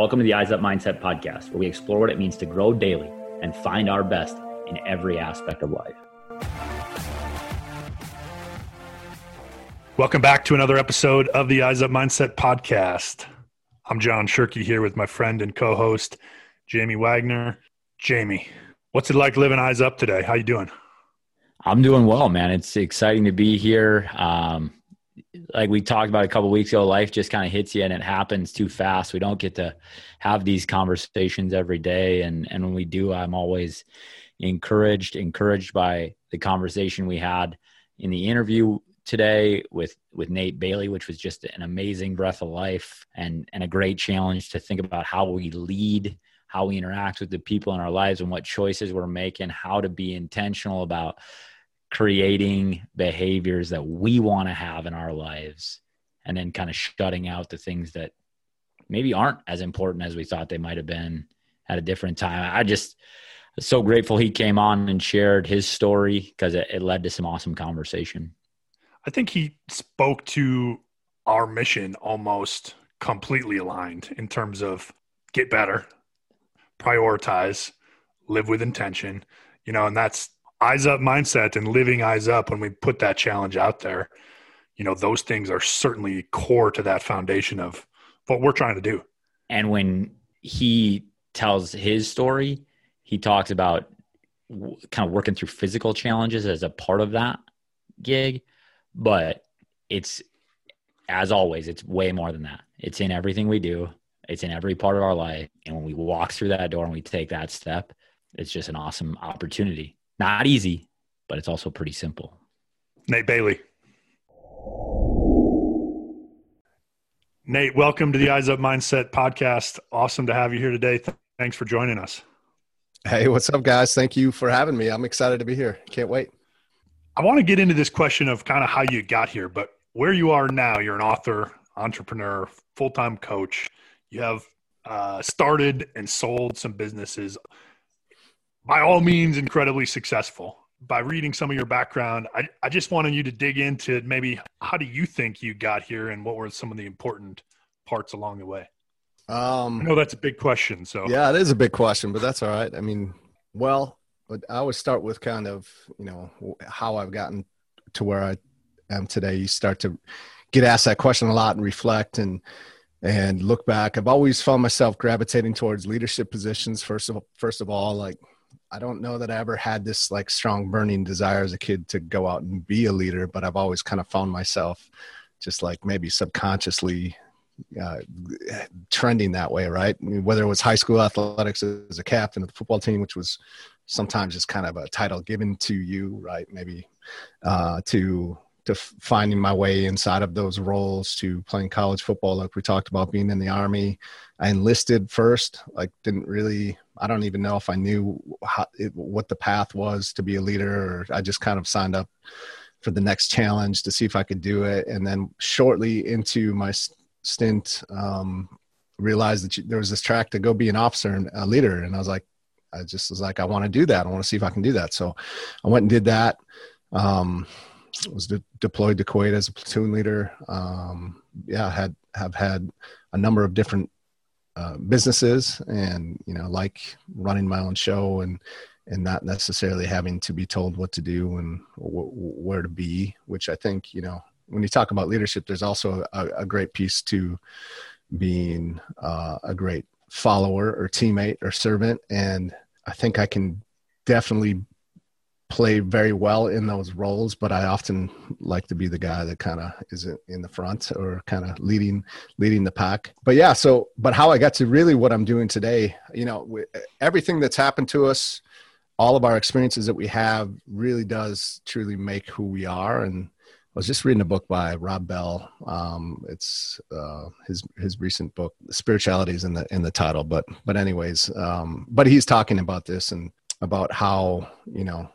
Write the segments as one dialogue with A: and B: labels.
A: Welcome to the Eyes Up Mindset podcast, where we explore what it means to grow daily and find our best in every aspect of life.
B: Welcome back to another episode of the Eyes Up Mindset podcast. I'm John Shirky here with my friend and co-host Jamie Wagner. Jamie, what's it like living Eyes Up today? How you doing?
A: I'm doing well, man. It's exciting to be here. Um, like we talked about a couple weeks ago, life just kind of hits you and it happens too fast. We don't get to have these conversations every day. And, and when we do, I'm always encouraged, encouraged by the conversation we had in the interview today with, with Nate Bailey, which was just an amazing breath of life and, and a great challenge to think about how we lead, how we interact with the people in our lives and what choices we're making, how to be intentional about creating behaviors that we want to have in our lives and then kind of shutting out the things that maybe aren't as important as we thought they might have been at a different time. I just so grateful he came on and shared his story because it, it led to some awesome conversation.
B: I think he spoke to our mission almost completely aligned in terms of get better, prioritize, live with intention, you know, and that's eyes up mindset and living eyes up when we put that challenge out there. You know those things are certainly core to that foundation of what we're trying to do.
A: And when he tells his story he talks about kind of working through physical challenges as a part of that gig but it's as always it's way more than that. It's in everything we do. It's in every part of our life. And when we walk through that door and we take that step it's just an awesome opportunity not easy, but it's also pretty simple.
B: Nate Bailey. Nate, welcome to the Eyes Up Mindset podcast. Awesome to have you here today. Thanks for joining us.
C: Hey, what's up, guys? Thank you for having me. I'm excited to be here. Can't wait.
B: I want to get into this question of kind of how you got here, but where you are now, you're an author, entrepreneur, full time coach. You have uh, started and sold some businesses by all means incredibly successful. By reading some of your background, I, I just wanted you to dig into maybe how do you think you got here and what were some of the important parts along the way? Um, I know that's a big question. So
C: yeah, it is a big question, but that's all right. I mean, well, I always start with kind of you know how I've gotten to where I am today. You start to get asked that question a lot and reflect and and look back. I've always found myself gravitating towards leadership positions. First of first of all, like I don't know that I ever had this like strong burning desire as a kid to go out and be a leader, but I've always kind of found myself just like maybe subconsciously uh, trending that way, right? Whether it was high school athletics as a captain of the football team, which was sometimes just kind of a title given to you, right? Maybe uh, to to finding my way inside of those roles to playing college football, like we talked about being in the army. I enlisted first, like didn't really I don't even know if I knew how, it, what the path was to be a leader, or I just kind of signed up for the next challenge to see if I could do it. And then shortly into my stint, um, realized that there was this track to go be an officer and a leader. And I was like, I just was like, I want to do that. I want to see if I can do that. So I went and did that. Um, was de- deployed to Kuwait as a platoon leader. Um, yeah, had have had a number of different uh, businesses and you know like running my own show and and not necessarily having to be told what to do and w- where to be which i think you know when you talk about leadership there's also a, a great piece to being uh, a great follower or teammate or servant and i think i can definitely play very well in those roles, but I often like to be the guy that kind of is in the front or kind of leading leading the pack. But yeah, so but how I got to really what I'm doing today, you know, everything that's happened to us, all of our experiences that we have really does truly make who we are and I was just reading a book by Rob Bell. Um, it's uh, his his recent book. Spirituality is in the in the title, but but anyways, um, but he's talking about this and about how you know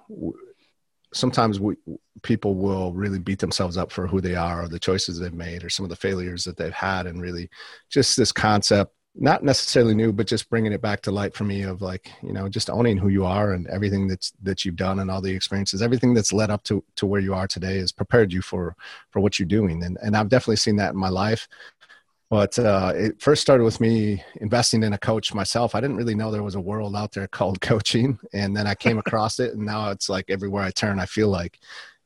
C: sometimes we, people will really beat themselves up for who they are or the choices they've made or some of the failures that they've had and really just this concept not necessarily new but just bringing it back to light for me of like you know just owning who you are and everything that's that you've done and all the experiences everything that's led up to to where you are today has prepared you for for what you're doing. And and I've definitely seen that in my life but uh, it first started with me investing in a coach myself. I didn't really know there was a world out there called coaching, and then I came across it, and now it's like everywhere I turn, I feel like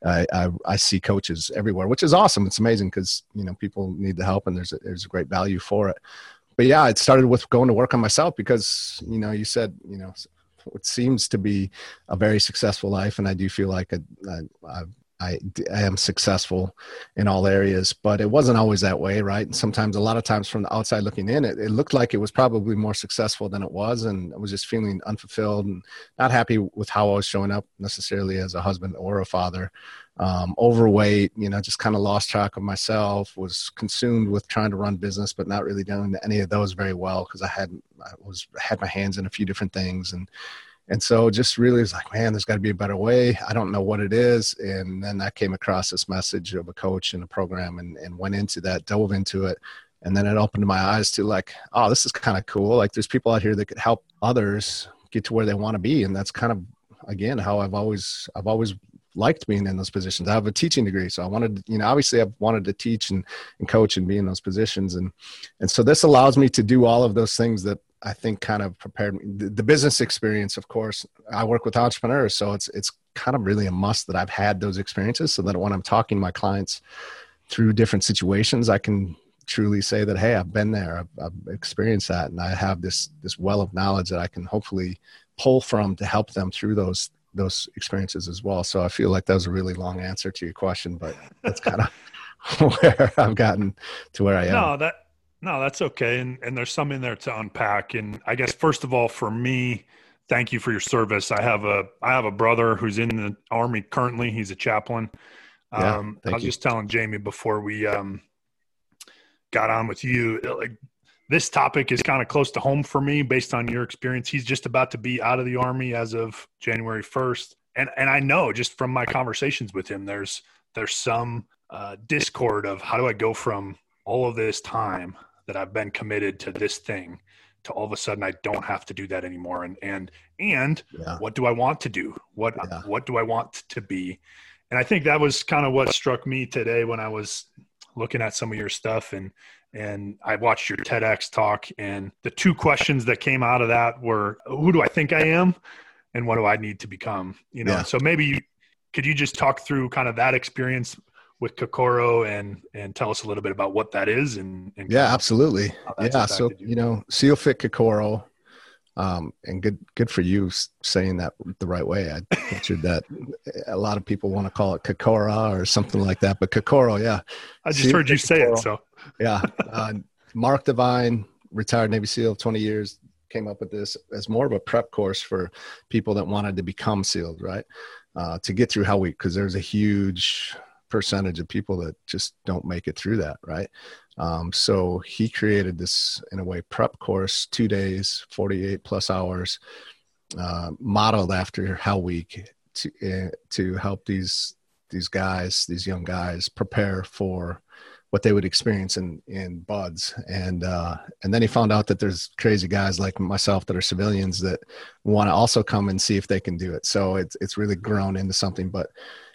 C: I, I, I see coaches everywhere, which is awesome. It's amazing because you know people need the help, and there's a, there's a great value for it. But yeah, it started with going to work on myself because you know you said you know it seems to be a very successful life, and I do feel like I, I, I've I, I am successful in all areas, but it wasn't always that way, right? And sometimes, a lot of times from the outside looking in, it, it looked like it was probably more successful than it was. And I was just feeling unfulfilled and not happy with how I was showing up necessarily as a husband or a father. Um, overweight, you know, just kind of lost track of myself, was consumed with trying to run business, but not really doing any of those very well because I had, I was, had my hands in a few different things and, and so just really was like, man, there's got to be a better way. I don't know what it is. And then I came across this message of a coach and a program and, and went into that, dove into it. And then it opened my eyes to like, oh, this is kind of cool. Like there's people out here that could help others get to where they want to be. And that's kind of, again, how I've always, I've always liked being in those positions. I have a teaching degree, so I wanted, you know, obviously I've wanted to teach and, and coach and be in those positions. And, and so this allows me to do all of those things that I think kind of prepared me. The, the, business experience, of course, I work with entrepreneurs, so it's it's kind of really a must that I've had those experiences, so that when I'm talking to my clients through different situations, I can truly say that hey, I've been there, I've, I've experienced that, and I have this this well of knowledge that I can hopefully pull from to help them through those those experiences as well. So I feel like that was a really long answer to your question, but that's kind of where I've gotten to where I am.
B: No, that no, that's okay. And and there's some in there to unpack. And I guess first of all, for me, thank you for your service. I have a I have a brother who's in the army currently. He's a chaplain. Yeah, um, I was you. just telling Jamie before we um, got on with you, like this topic is kind of close to home for me based on your experience. He's just about to be out of the army as of January 1st. And and I know just from my conversations with him, there's there's some uh, discord of how do I go from all of this time that I've been committed to this thing to all of a sudden I don't have to do that anymore. And and and yeah. what do I want to do? What yeah. what do I want to be? And I think that was kind of what struck me today when I was looking at some of your stuff and and I watched your TEDx talk and the two questions that came out of that were who do I think I am and what do I need to become? You know, yeah. so maybe you, could you just talk through kind of that experience with Kokoro and and tell us a little bit about what that is and, and
C: yeah absolutely. yeah so you. you know seal fit Kokoro um, and good good for you saying that the right way. I pictured that a lot of people want to call it Kokora or something like that but Kokoro yeah.
B: I just seal heard you say it so.
C: Yeah uh, Mark Divine retired Navy SEAL 20 years came up with this as more of a prep course for people that wanted to become sealed right? Uh, to get through hell week because there's a huge percentage of people that just don't make it through that, right? Um, so he created this, in a way, prep course, two days, 48 plus hours, uh, modeled after Hell Week to, uh, to help these, these guys, these young guys prepare for what they would experience in, in BUD/S. And, uh, and then he found out that there's crazy guys like myself that are civilians that want to also come and see if they can do it. So it's, it's really grown into something, but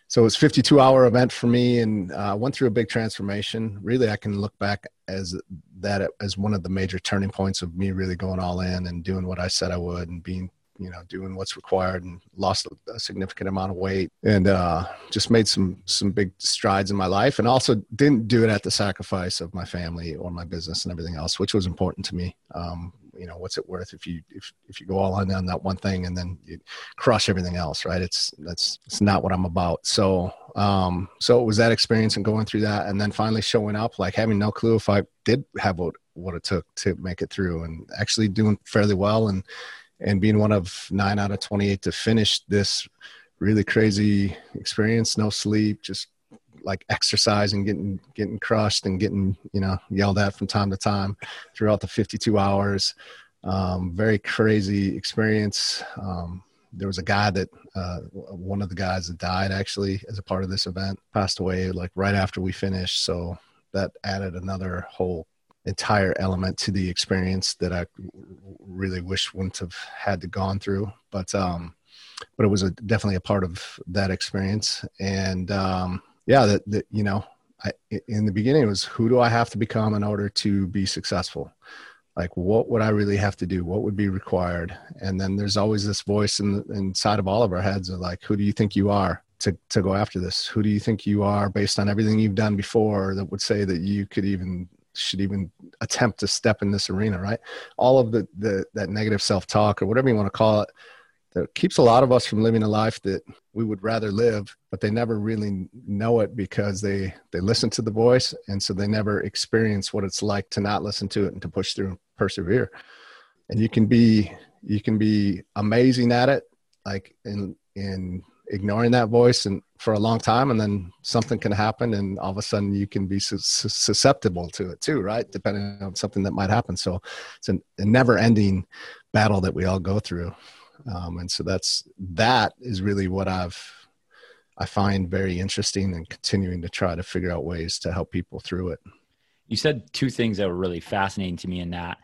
C: so it was 52 hour event for me and uh, went through a big transformation. Really i can look back as that as one of the major turning points of me really going all in and doing what i said i would and being you know doing what's required and lost a significant amount of weight and uh, just made some some big strides in my life and also didn't do it at the sacrifice of my family or my business and everything else which was important to me. Um, you know what's it worth if you if, if you go all in on that one thing and then you crush everything else right? It's that's it's not what i'm about. So um so it was that experience and going through that and then finally showing up like having no clue if i did have what what it took to make it through and actually doing fairly well and and being one of nine out of 28 to finish this really crazy experience no sleep just like exercise and getting getting crushed and getting you know yelled at from time to time throughout the 52 hours. Um, very crazy experience. Um, there was a guy that uh, one of the guys that died actually as a part of this event passed away like right after we finished. So that added another whole entire element to the experience that I really wish wouldn't have had to gone through. But um, but it was a, definitely a part of that experience. And um, yeah, that, you know, I, in the beginning, was who do I have to become in order to be successful? Like, what would I really have to do? What would be required? And then there's always this voice in, inside of all of our heads of like, who do you think you are to, to go after this? Who do you think you are based on everything you've done before that would say that you could even should even attempt to step in this arena, right? All of the, the that negative self-talk or whatever you want to call it that keeps a lot of us from living a life that we would rather live but they never really know it because they they listen to the voice. And so they never experience what it's like to not listen to it and to push through and persevere. And you can be you can be amazing at it like in in ignoring that voice and for a long time and then something can happen and all of a sudden you can be su- susceptible to it too right? Depending on something that might happen. So it's a never ending battle that we all go through um, and so that's that is really what i've i find very interesting and continuing to try to figure out ways to help people through it.
A: You said two things that were really fascinating to me in that.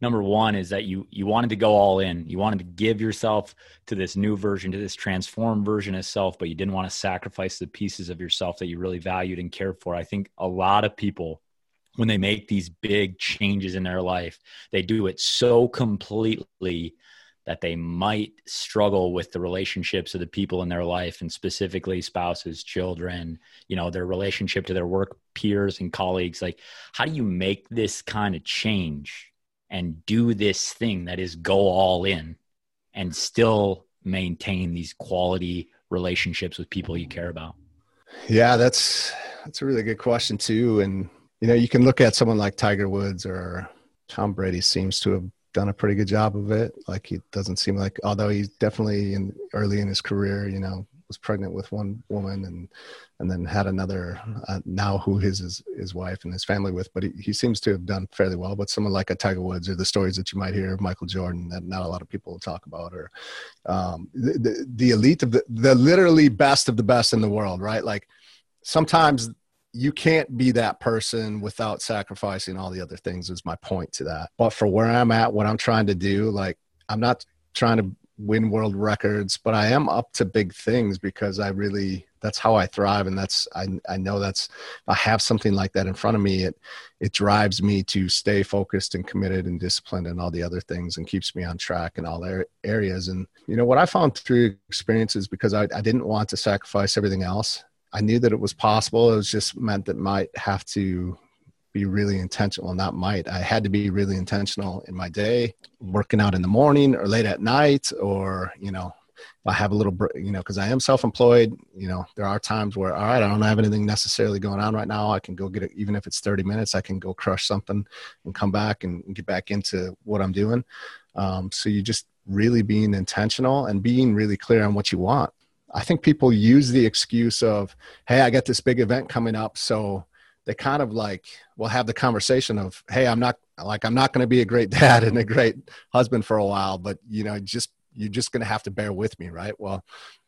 A: Number one is that you you wanted to go all in. You wanted to give yourself to this new version to this transformed version of self but you didn't want to sacrifice the pieces of yourself that you really valued and cared for. I think a lot of people when they make these big changes in their life they do it so completely that they might struggle with the relationships of the people in their life and specifically spouses children you know their relationship to their work peers and colleagues like how do you make this kind of change and do this thing that is go all in and still maintain these quality relationships with people you care about?
C: Yeah, that's that's a really good question too. And you know, you can look at someone like Tiger Woods or Tom Brady seems to have done a pretty good job of it. Like he doesn't seem like although he's definitely in early in his career, you know, was pregnant with one woman and and then had another uh, now who his is his wife and his family with but he, he seems to have done fairly well but someone like a tiger woods or the stories that you might hear of michael jordan that not a lot of people talk about or um, the, the, the elite of the the literally best of the best in the world right like sometimes you can't be that person without sacrificing all the other things is my point to that. But for where i'm at what i'm trying to do like i'm not trying to win world records, but I am up to big things because I really that's how I thrive. And that's I I know that's I have something like that in front of me it it drives me to stay focused and committed and disciplined and all the other things and keeps me on track in all areas. And you know what I found through experiences because I, I didn't want to sacrifice everything else I knew that it was possible. It was just meant that might have to be really intentional that might. I had to be really intentional in my day working out in the morning or late at night or you know if i have a little you know because i am self-employed you know there are times where all right i don't have anything necessarily going on right now. I can go get it. Even if it's 30 minutes i can go crush something and come back and get back into what i'm doing. Um, so you just really being intentional and being really clear on what you want i think people use the excuse of hey i got this big event coming up. So they kind of like will have the conversation of hey i'm not like i'm not going to be a great dad and a great husband for a while but you know just you're just going to have to bear with me right? Well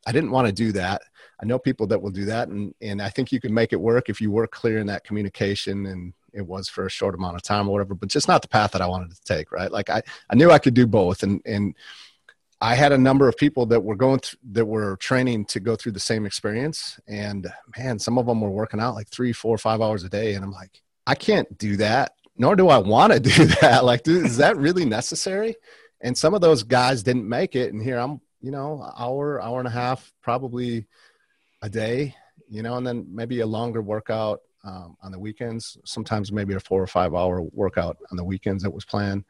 C: i didn't want to do that. I know people that will do that and and i think you can make it work if you work clear in that communication and it was for a short amount of time or whatever but just not the path that i wanted to take right? Like i i knew i could do both and and I had a number of people that were going through, that were training to go through the same experience, and man, some of them were working out like three, four, five hours a day, and I'm like, I can't do that, nor do I want to do that. Like, dude, is that really necessary? And some of those guys didn't make it, and here I'm, you know, hour, hour and a half, probably a day, you know, and then maybe a longer workout um, on the weekends. Sometimes maybe a four or five hour workout on the weekends that was planned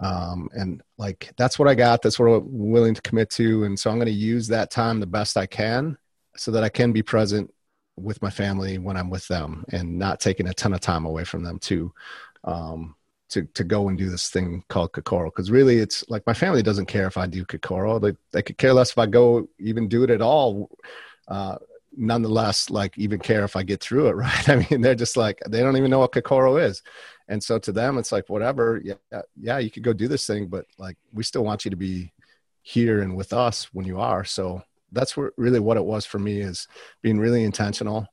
C: um, and like that's what i got that's what i'm willing to commit to and so i'm going to use that time the best i can so that i can be present with my family when i'm with them and not taking a ton of time away from them too um, to, to go and do this thing called Kokoro. Because really, it's like my family doesn't care if I do Kokoro. They, they could care less if I go even do it at all. Uh, nonetheless, like even care if I get through it, right? I mean, they're just like, they don't even know what Kokoro is and so to them it's like whatever yeah yeah you could go do this thing but like we still want you to be here and with us when you are so that's what, really what it was for me is being really intentional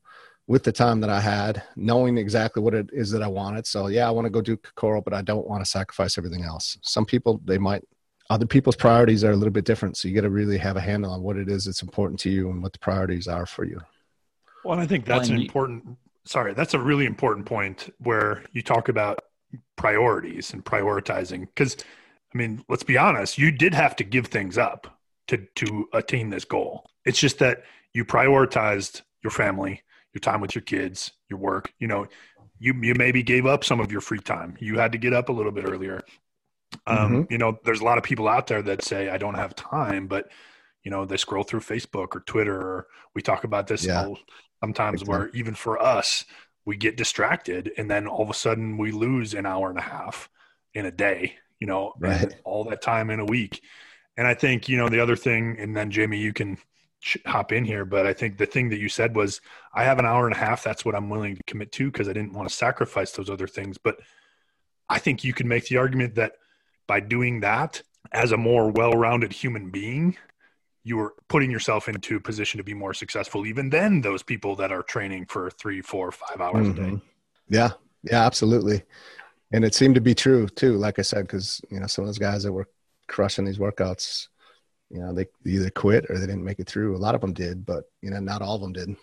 C: with the time that I had, knowing exactly what it is that I wanted. So yeah, I want to go do Kokoro, but I don't want to sacrifice everything else. Some people they might other people's priorities are a little bit different. So you got to really have a handle on what it is that's important to you and what the priorities are for you.
B: Well, I think that's an important sorry, that's a really important point where you talk about priorities and prioritizing. Because, I mean, let's be honest, you did have to give things up to to attain this goal. It's just that you prioritized your family, your time with your kids, your work. You know, you you maybe gave up some of your free time. You had to get up a little bit earlier. Um, mm-hmm. You know, there's a lot of people out there that say I don't have time, but you know they scroll through Facebook or Twitter. Or we talk about this yeah. sometimes where even for us, we get distracted, and then all of a sudden we lose an hour and a half in a day. You know, right. all that time in a week. And I think you know the other thing, and then Jamie, you can hop in here, but I think the thing that you said was, I have an hour and a half. That's what I'm willing to commit to because I didn't want to sacrifice those other things. But I think you can make the argument that by doing that as a more well-rounded human being, you are putting yourself into a position to be more successful even than those people that are training for three, four, five hours mm-hmm. a day. Mm-hmm.
C: Yeah, yeah, absolutely. And it seemed to be true too, like I said, because you know some of those guys that were crushing these workouts you know they either quit or they didn't make it through a lot of them did but you know not all of them did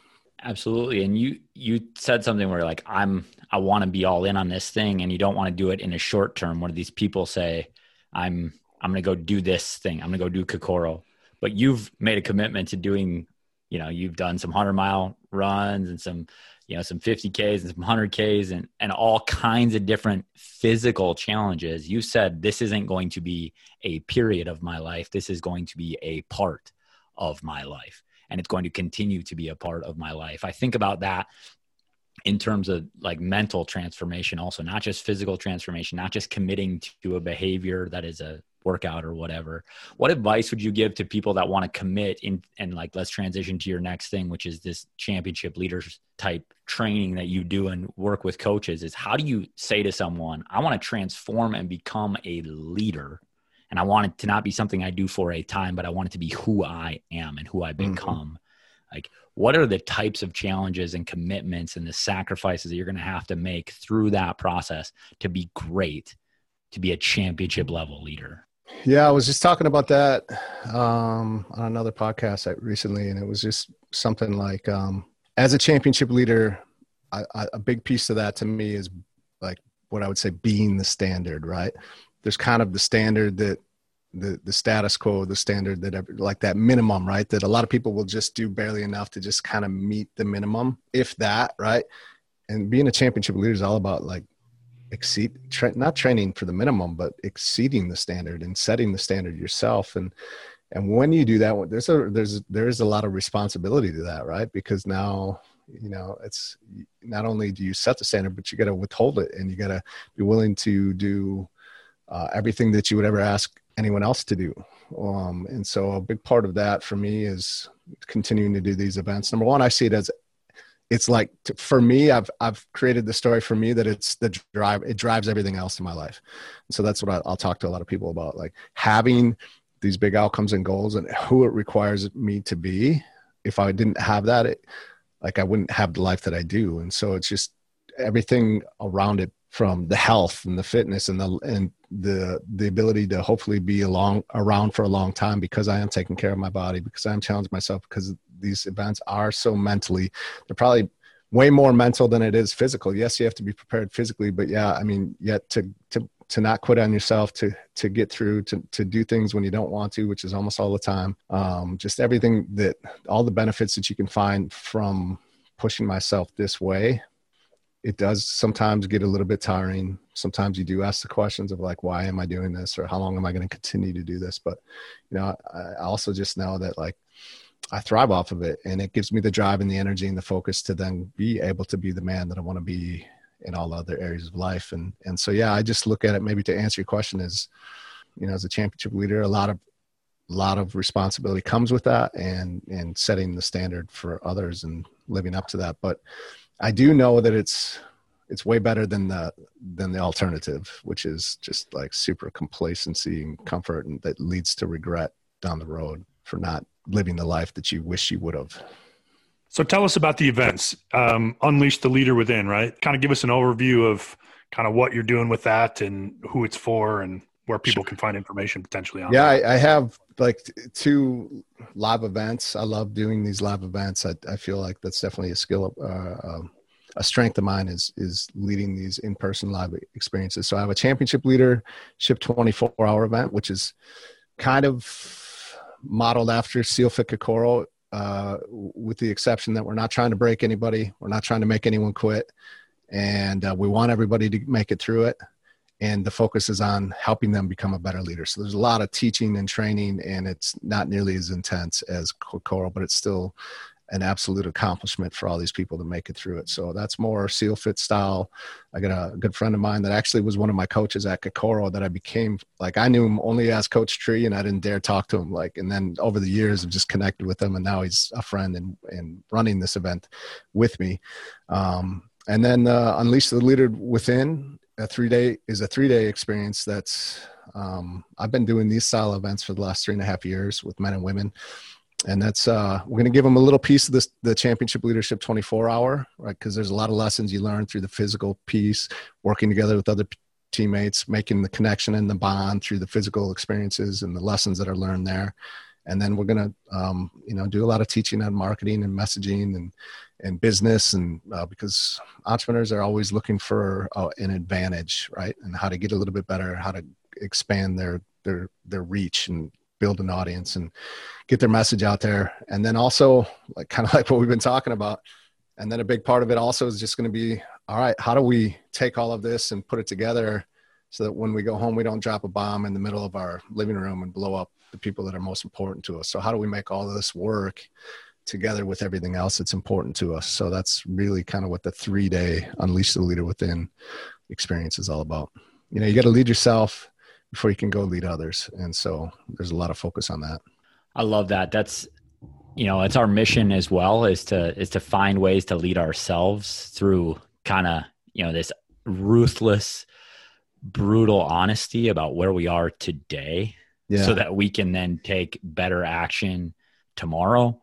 A: absolutely and you you said something where like i'm i want to be all in on this thing and you don't want to do it in a short term one of these people say i'm i'm going to go do this thing i'm going to go do kokoro but you've made a commitment to doing you know you've done some 100 mile runs and some you know some 50ks and some 100ks and and all kinds of different physical challenges. You said this isn't going to be a period of my life. This is going to be a part of my life and it's going to continue to be a part of my life. I think about that in terms of like mental transformation also not just physical transformation not just committing to a behavior that is a workout or whatever what advice would you give to people that want to commit in and like let's transition to your next thing which is this championship leaders type training that you do and work with coaches is how do you say to someone i want to transform and become a leader and i want it to not be something i do for a time but i want it to be who i am and who i mm-hmm. become mm-hmm. like what are the types of challenges and commitments and the sacrifices that you're going to have to make through that process to be great to be a championship level leader
C: yeah, I was just talking about that um, on another podcast recently, and it was just something like, um, as a championship leader, I, I, a big piece of that to me is like what I would say being the standard, right? There's kind of the standard that the the status quo, the standard that like that minimum, right? That a lot of people will just do barely enough to just kind of meet the minimum, if that, right? And being a championship leader is all about like exceed tra- not training for the minimum but exceeding the standard and setting the standard yourself. And and when you do that there's a there's there's a lot of responsibility to that right? Because now you know it's not only do you set the standard but you got to withhold it and you got to be willing to do uh, everything that you would ever ask anyone else to do. Um, and so a big part of that for me is continuing to do these events. Number one i see it as it's like for me i've i've created the story for me that it's the drive it drives everything else in my life. And so that's what I, will talk to a lot of people about like having these big outcomes and goals and who it requires me to be if i didn't have that it like i wouldn't have the life that i do. And so it's just everything around it from the health and the fitness and the and the the ability to hopefully be along around for a long time because I am taking care of my body because I'm challenging myself because these events are so mentally they're probably way more mental than it is physical. Yes you have to be prepared physically but yeah i mean yet to to to not quit on yourself to to get through to to do things when you don't want to which is almost all the time. Um, just everything that all the benefits that you can find from pushing myself this way it does sometimes get a little bit tiring. Sometimes you do ask the questions of like why am i doing this or how long am i going to continue to do this? But you know i also just know that like I thrive off of it and it gives me the drive and the energy and the focus to then be able to be the man that I want to be in all other areas of life. And, and so, yeah, I just look at it maybe to answer your question is, you know, as a championship leader, a lot of, a lot of responsibility comes with that and, and setting the standard for others and living up to that. But I do know that it's, it's way better than the, than the alternative, which is just like super complacency and comfort and that leads to regret down the road for not living the life that you wish you would have.
B: So tell us about the events. Um, Unleash the Leader Within, right? Kind of give us an overview of kind of what you're doing with that and who it's for and where people can find information potentially on.
C: Yeah, I, I, have like two live events. I love doing these live events. I, I feel like that's definitely a skill, uh, um, a strength of mine is is leading these in-person live experiences. So I have a championship leadership 24 hour event, which is kind of modeled after SEAL Fit Kokoro, uh, with the exception that we're not trying to break anybody, we're not trying to make anyone quit, and uh, we want everybody to make it through it. And the focus is on helping them become a better leader. So there's a lot of teaching and training, and it's not nearly as intense as Kokoro, but it's still an absolute accomplishment for all these people to make it through it. So that's more SEAL Fit style. I got a good friend of mine that actually was one of my coaches at Kokoro that I became like I knew him only as Coach Tree, and I didn't dare talk to him. Like, and then over the years, I've just connected with him, and now he's a friend and and running this event with me. Um, and then uh, unleash the leader within a three day is a three day experience that's um, i've been doing these style events for the last three and a half years with men and women and that's uh, we're going to give them a little piece of this the championship leadership 24 hour right? Because there's a lot of lessons you learn through the physical piece working together with other teammates making the connection and the bond through the physical experiences and the lessons that are learned there. And then we're going to um, you know do a lot of teaching on marketing and messaging and and business and uh, because entrepreneurs are always looking for uh, an advantage right? And how to get a little bit better how to expand their their their reach and build an audience and get their message out there and then also like kind of like what we've been talking about and then a big part of it also is just going to be all right how do we take all of this and put it together so that when we go home we don't drop a bomb in the middle of our living room and blow up the people that are most important to us so how do we make all of this work together with everything else that's important to us. So that's really kind of what the three day unleash the leader within experience is all about. You know, you got to lead yourself before you can go lead others. And so there's a lot of focus on that.
A: I love that. That's, you know, it's our mission as well is to, is to find ways to lead ourselves through kind of, you know, this ruthless, brutal honesty about where we are today yeah. so that we can then take better action tomorrow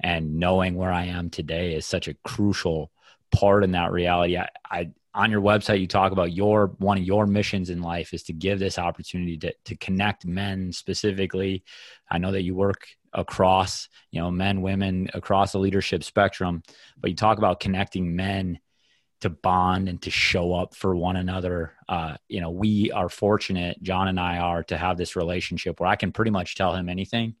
A: and knowing where I am today is such a crucial part in that reality. I, I on your website you talk about your one of your missions in life is to give this opportunity to to connect men specifically. I know that you work across, you know, men, women across the leadership spectrum, but you talk about connecting men to bond and to show up for one another. Uh, you know, we are fortunate, John and I are, to have this relationship where I can pretty much tell him anything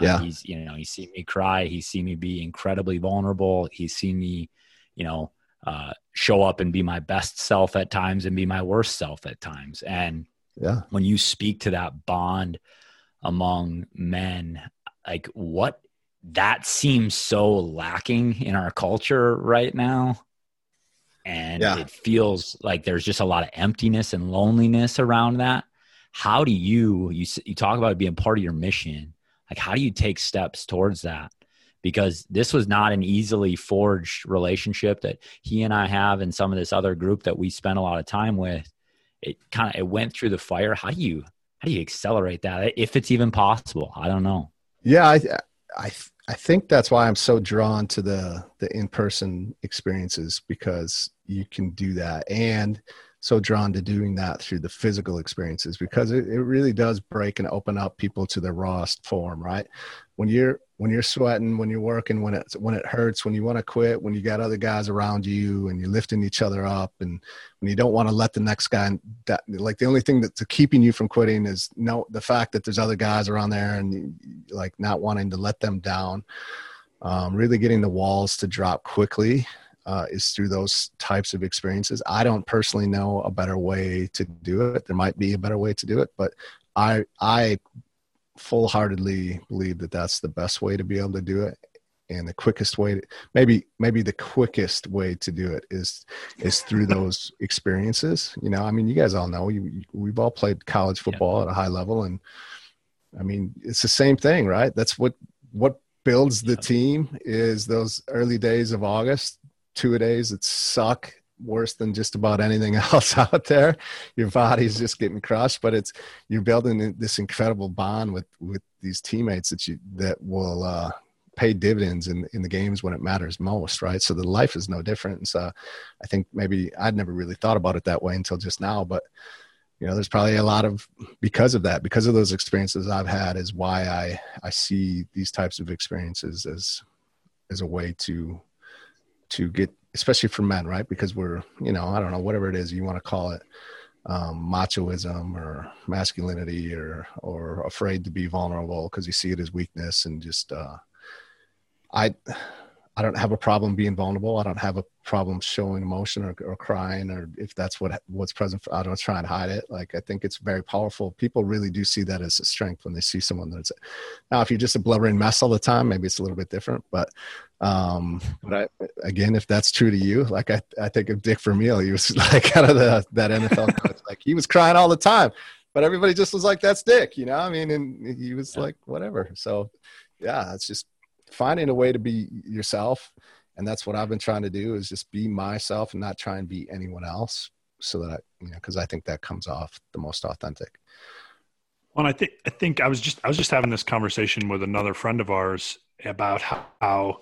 A: yeah. Uh, he's, you know, he's seen me cry. He's seen me be incredibly vulnerable. He's seen me, you know, uh, show up and be my best self at times and be my worst self at times. And yeah, when you speak to that bond among men, like what that seems so lacking in our culture right now. And yeah. it feels like there's just a lot of emptiness and loneliness around that. How do you, you, you talk about it being part of your mission like, how do you take steps towards that? Because this was not an easily forged relationship that he and I have, and some of this other group that we spent a lot of time with. It kind of it went through the fire. How do you how do you accelerate that if it's even possible? I don't know.
C: Yeah, I I I think that's why I'm so drawn to the the in person experiences because you can do that and so drawn to doing that through the physical experiences because it, it really does break and open up people to their rawest form right? When you're when you're sweating when you're working when it when it hurts when you want to quit when you got other guys around you and you're lifting each other up and when you don't want to let the next guy that, like the only thing that's keeping you from quitting is no the fact that there's other guys around there and like not wanting to let them down um, really getting the walls to drop quickly uh, is through those types of experiences. I don't personally know a better way to do it. There might be a better way to do it, but I I full heartedly believe that that's the best way to be able to do it and the quickest way to, maybe maybe the quickest way to do it is is through those experiences you know i mean you guys all know you, we've all played college football yeah. at a high level and i mean it's the same thing right that's what what builds the team is those early days of august two days that suck worse than just about anything else out there. Your body's just getting crushed, but it's you're building this incredible bond with with these teammates that you that will uh, pay dividends in in the games when it matters most, right? So the life is no different. And so I think maybe I'd never really thought about it that way until just now, but you know, there's probably a lot of because of that, because of those experiences I've had, is why I I see these types of experiences as as a way to to get especially for men, right? Because we're, you know, I don't know, whatever it is you want to call it, um, machoism or masculinity or, or afraid to be vulnerable because you see it as weakness and just, uh, I, I don't have a problem being vulnerable. I don't have a problem showing emotion or, or crying or if that's what what's present. I don't try and hide it. Like I think it's very powerful. People really do see that as a strength when they see someone that's. Now, if you're just a blubbering mess all the time, maybe it's a little bit different. But, um, but I, again, if that's true to you, like I, I think of Dick Vermeil, he was like kind of the that NFL coach. Like he was crying all the time, but everybody just was like, "That's Dick," you know. I mean, and he was like, whatever. So, yeah, it's just finding a way to be yourself and that's what i've been trying to do is just be myself and not try and be anyone else so that I, you know because i think that comes off the most authentic.
B: Well i think i think i was just i was just having this conversation with another friend of ours about how, how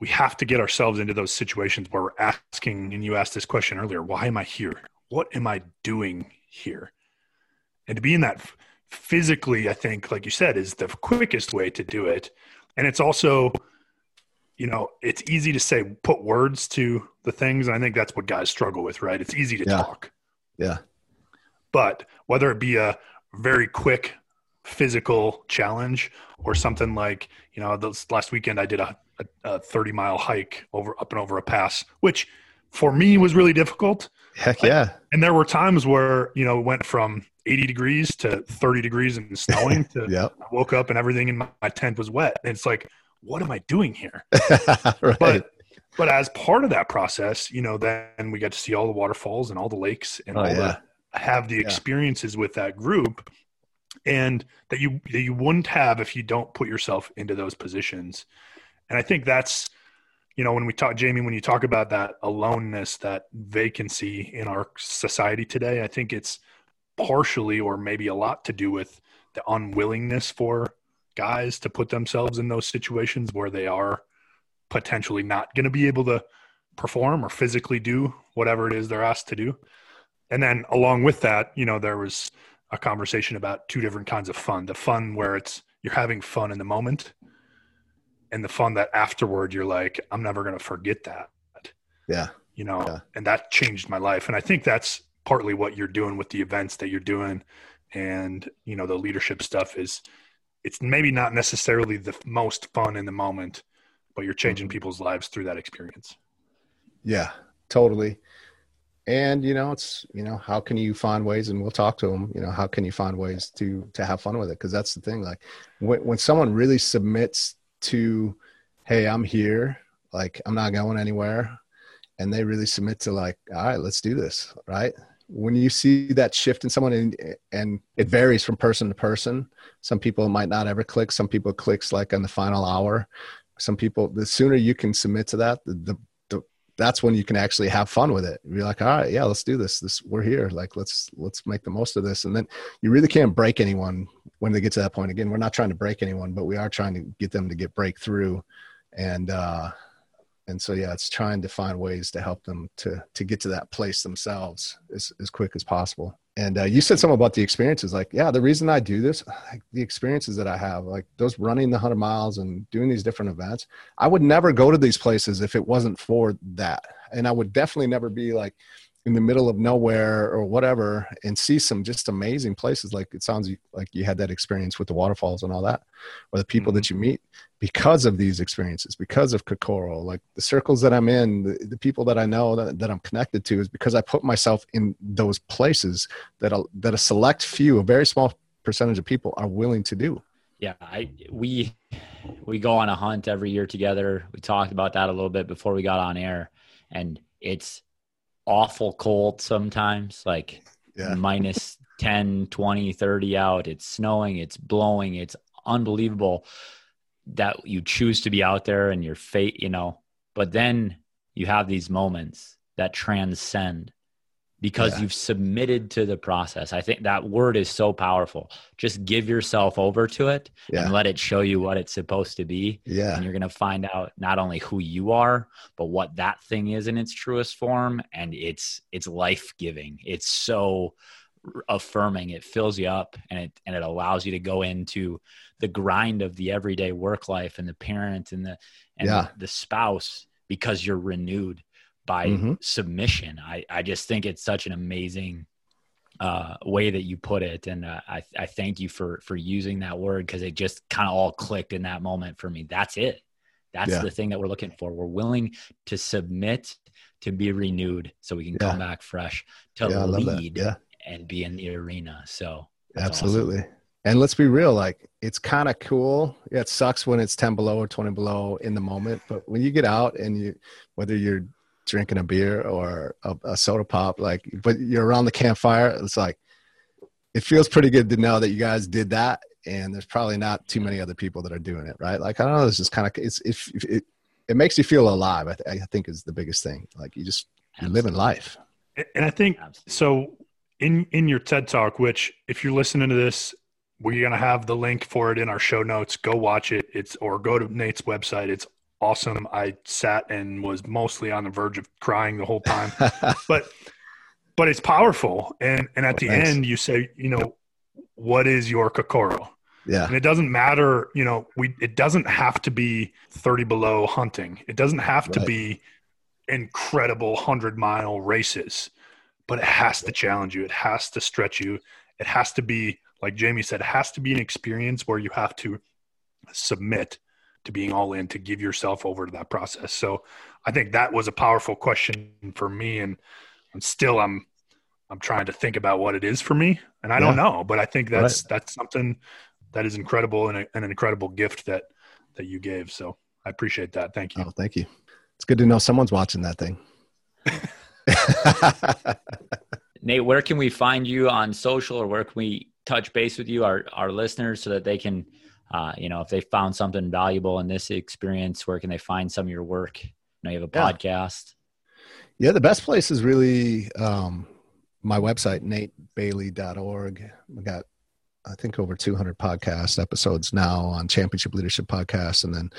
B: we have to get ourselves into those situations where we're asking and you asked this question earlier why am i here? What am i doing here? And to be in that physically i think like you said is the quickest way to do it and it's also you know it's easy to say put words to the things. And i think that's what guys struggle with right? It's easy to
C: yeah.
B: talk.
C: Yeah.
B: But whether it be a very quick physical challenge or something like you know this last weekend i did a, a, a 30 mile hike over up and over a pass which for me was really difficult
C: heck yeah
B: and there were times where you know it went from 80 degrees to 30 degrees and snowing to
C: yep.
B: I woke up and everything in my, my, tent was wet. And it's like, what am I doing here?
C: right.
B: But but as part of that process, you know, then we get to see all the waterfalls and all the lakes and
C: oh,
B: all
C: yeah.
B: the have the experiences yeah. with that group and that you that you wouldn't have if you don't put yourself into those positions. And I think that's you know when we talk Jamie when you talk about that aloneness that vacancy in our society today, I think it's partially or maybe a lot to do with the unwillingness for guys to put themselves in those situations where they are potentially not going to be able to perform or physically do whatever it is they're asked to do. And then along with that, you know, there was a conversation about two different kinds of fun. The fun where it's you're having fun in the moment and the fun that afterward you're like, I'm never going to forget that.
C: Yeah.
B: You know,
C: yeah.
B: and that changed my life. And I think that's partly what you're doing with the events that you're doing and you know the leadership stuff is it's maybe not necessarily the most fun in the moment but you're changing mm-hmm. people's lives through that experience
C: yeah totally and you know it's you know how can you find ways and we'll talk to them you know how can you find ways to to have fun with it because that's the thing like when, when someone really submits to hey i'm here. Like i'm not going anywhere. And they really submit to like all right let's do this right? When you see that shift in someone and, and it varies from person to person. Some people might not ever click. Some people clicks like on the final hour. Some people the sooner you can submit to that the, the, the that's when you can actually have fun with it. You're like all right yeah let's do this. This we're here. Like let's let's make the most of this. And then you really can't break anyone when they get to that point again we're not trying to break anyone but we are trying to get them to get breakthrough. And uh and so yeah it's trying to find ways to help them to to get to that place themselves as, as quick as possible. And uh, you said something about the experiences like yeah the reason i do this like, the experiences that i have like those running the 100 miles and doing these different events i would never go to these places if it wasn't for that. And i would definitely never be like in the middle of nowhere or whatever and see some just amazing places. Like it sounds like you had that experience with the waterfalls and all that or the people mm-hmm. that you meet because of these experiences because of kokoro. Like the circles that i'm in the, the people that i know that, that i'm connected to is because i put myself in those places that a, that a select few a very small percentage of people are willing to do.
A: Yeah i we we go on a hunt every year together. We talked about that a little bit before we got on air. And it's awful cold sometimes, like yeah. minus 10, 20, 30 out. It's snowing, it's blowing, it's unbelievable that you choose to be out there and your fate, you know. But then you have these moments that transcend because yeah. you've submitted to the process. I think that word is so powerful. Just give yourself over to it yeah. and let it show you what it's supposed to be.
C: Yeah.
A: And you're going to find out not only who you are, but what that thing is in its truest form and it's it's life-giving. It's so affirming. It fills you up and it and it allows you to go into the grind of the everyday work life and the parent and the and
C: yeah.
A: the, the spouse because you're renewed by mm-hmm. submission. I, I just think it's such an amazing uh, way that you put it. And uh, I, I thank you for, for using that word because it just kind of all clicked in that moment for me. That's it. That's yeah. the thing that we're looking for. We're willing to submit to be renewed so we can yeah. come back fresh to yeah, lead and be in the arena. So
C: absolutely. Awesome. And let's be real, like it's kind of cool. Yeah, it sucks when it's 10 below or 20 below in the moment, but when you get out and you, whether you're drinking a beer or a, a soda pop, like, but you're around the campfire, it's like, it feels pretty good to know that you guys did that. And there's probably not too many other people that are doing it, right? Like, I don't know, it's just kind of, it's, if it, it, it makes you feel alive. I, th- I, think is the biggest thing. Like you just, you're living life.
B: And I think, so in, in your TED talk, which if you're listening to this we're going to have the link for it in our show notes. Go watch it. It's or go to Nate's website. It's awesome. I sat and was mostly on the verge of crying the whole time, but but it's powerful. And and at the thanks. end, you say, you know, what is your kokoro?
C: Yeah.
B: And it doesn't matter, you know, we it doesn't have to be 30 below hunting. It doesn't have right. to be incredible 100 mile races, but it has to challenge you. It has to stretch you. It has to be like Jamie said, it has to be an experience where you have to submit to being all in to give yourself over to that process. So I think that was a powerful question for me. And I'm still, I'm, I'm trying to think about what it is for me and I yeah. don't know, but I think that's, right. that's something that is incredible and, a, and, an incredible gift that, that you gave. So I appreciate that. Thank you.
C: Oh, thank you. It's good to know someone's watching that thing.
A: Nate, where can we find you on social or where can we touch base with you, our our listeners, so that they can, uh, you know, if they found something valuable in this experience, where can they find some of your work? You know, you have a yeah. podcast.
C: Yeah, the best place is really um, my website, natebailey.org. We got, I think, over 200 podcast episodes now on Championship Leadership Podcast, and then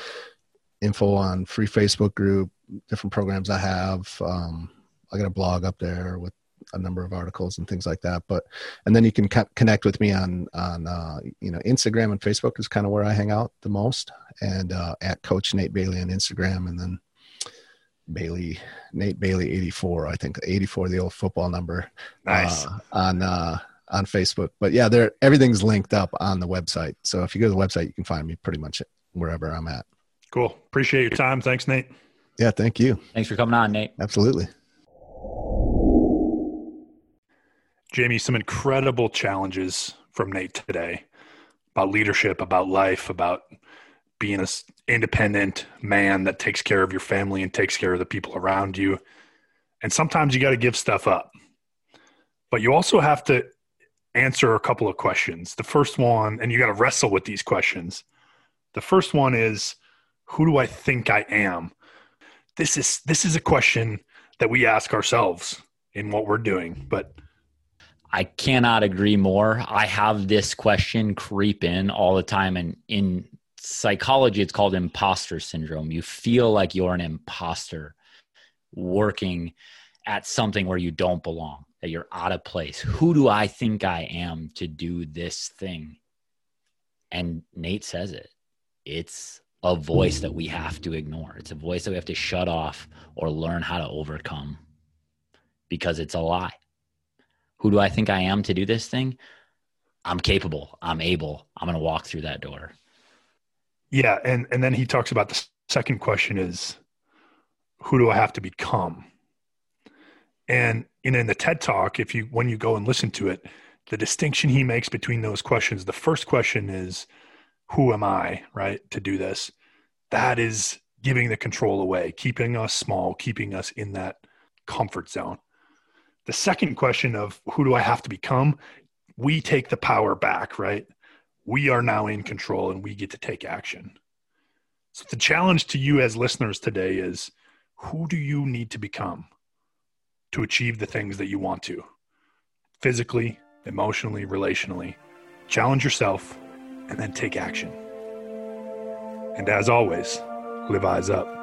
C: info on free Facebook group, different programs I have. Um, I got a blog up there with a number of articles and things like that. But and then you can co- connect with me on on uh, you know Instagram and Facebook is kind of where I hang out the most, and uh, at Coach Nate Bailey on Instagram, and then Bailey Nate Bailey eighty four I think eighty four the old football number
B: nice
C: uh, on uh, on Facebook. But yeah, there everything's linked up on the website. So if you go to the website, you can find me pretty much wherever I'm at.
B: Cool. Appreciate your time. Thanks, Nate.
C: Yeah, thank you.
A: Thanks for coming on, Nate.
C: Absolutely.
B: Jamie, some incredible challenges from Nate today about leadership, about life, about being an independent man that takes care of your family and takes care of the people around you. And sometimes you got to give stuff up. But you also have to answer a couple of questions. The first one, and you got to wrestle with these questions. The first one is who do I think I am? This is this is a question that we ask ourselves in what we're doing, but
A: I cannot agree more. I have this question creep in all the time. And in psychology, it's called imposter syndrome. You feel like you're an imposter working at something where you don't belong, that you're out of place. Who do I think I am to do this thing? And Nate says it it's a voice that we have to ignore. It's a voice that we have to shut off or learn how to overcome because it's a lie. Who do I think I am to do this thing? I'm capable. I'm able. I'm going to walk through that door.
B: Yeah, and and then he talks about the second question is who do I have to become? And in, in the TED talk, if you when you go and listen to it, the distinction he makes between those questions, the first question is who am I, right, to do this? That is giving the control away, keeping us small, keeping us in that comfort zone. The second question of who do I have to become? We take the power back, right? We are now in control and we get to take action. So the challenge to you as listeners today is who do you need to become to achieve the things that you want to? Physically, emotionally, relationally. Challenge yourself and then take action. And as always, live eyes up.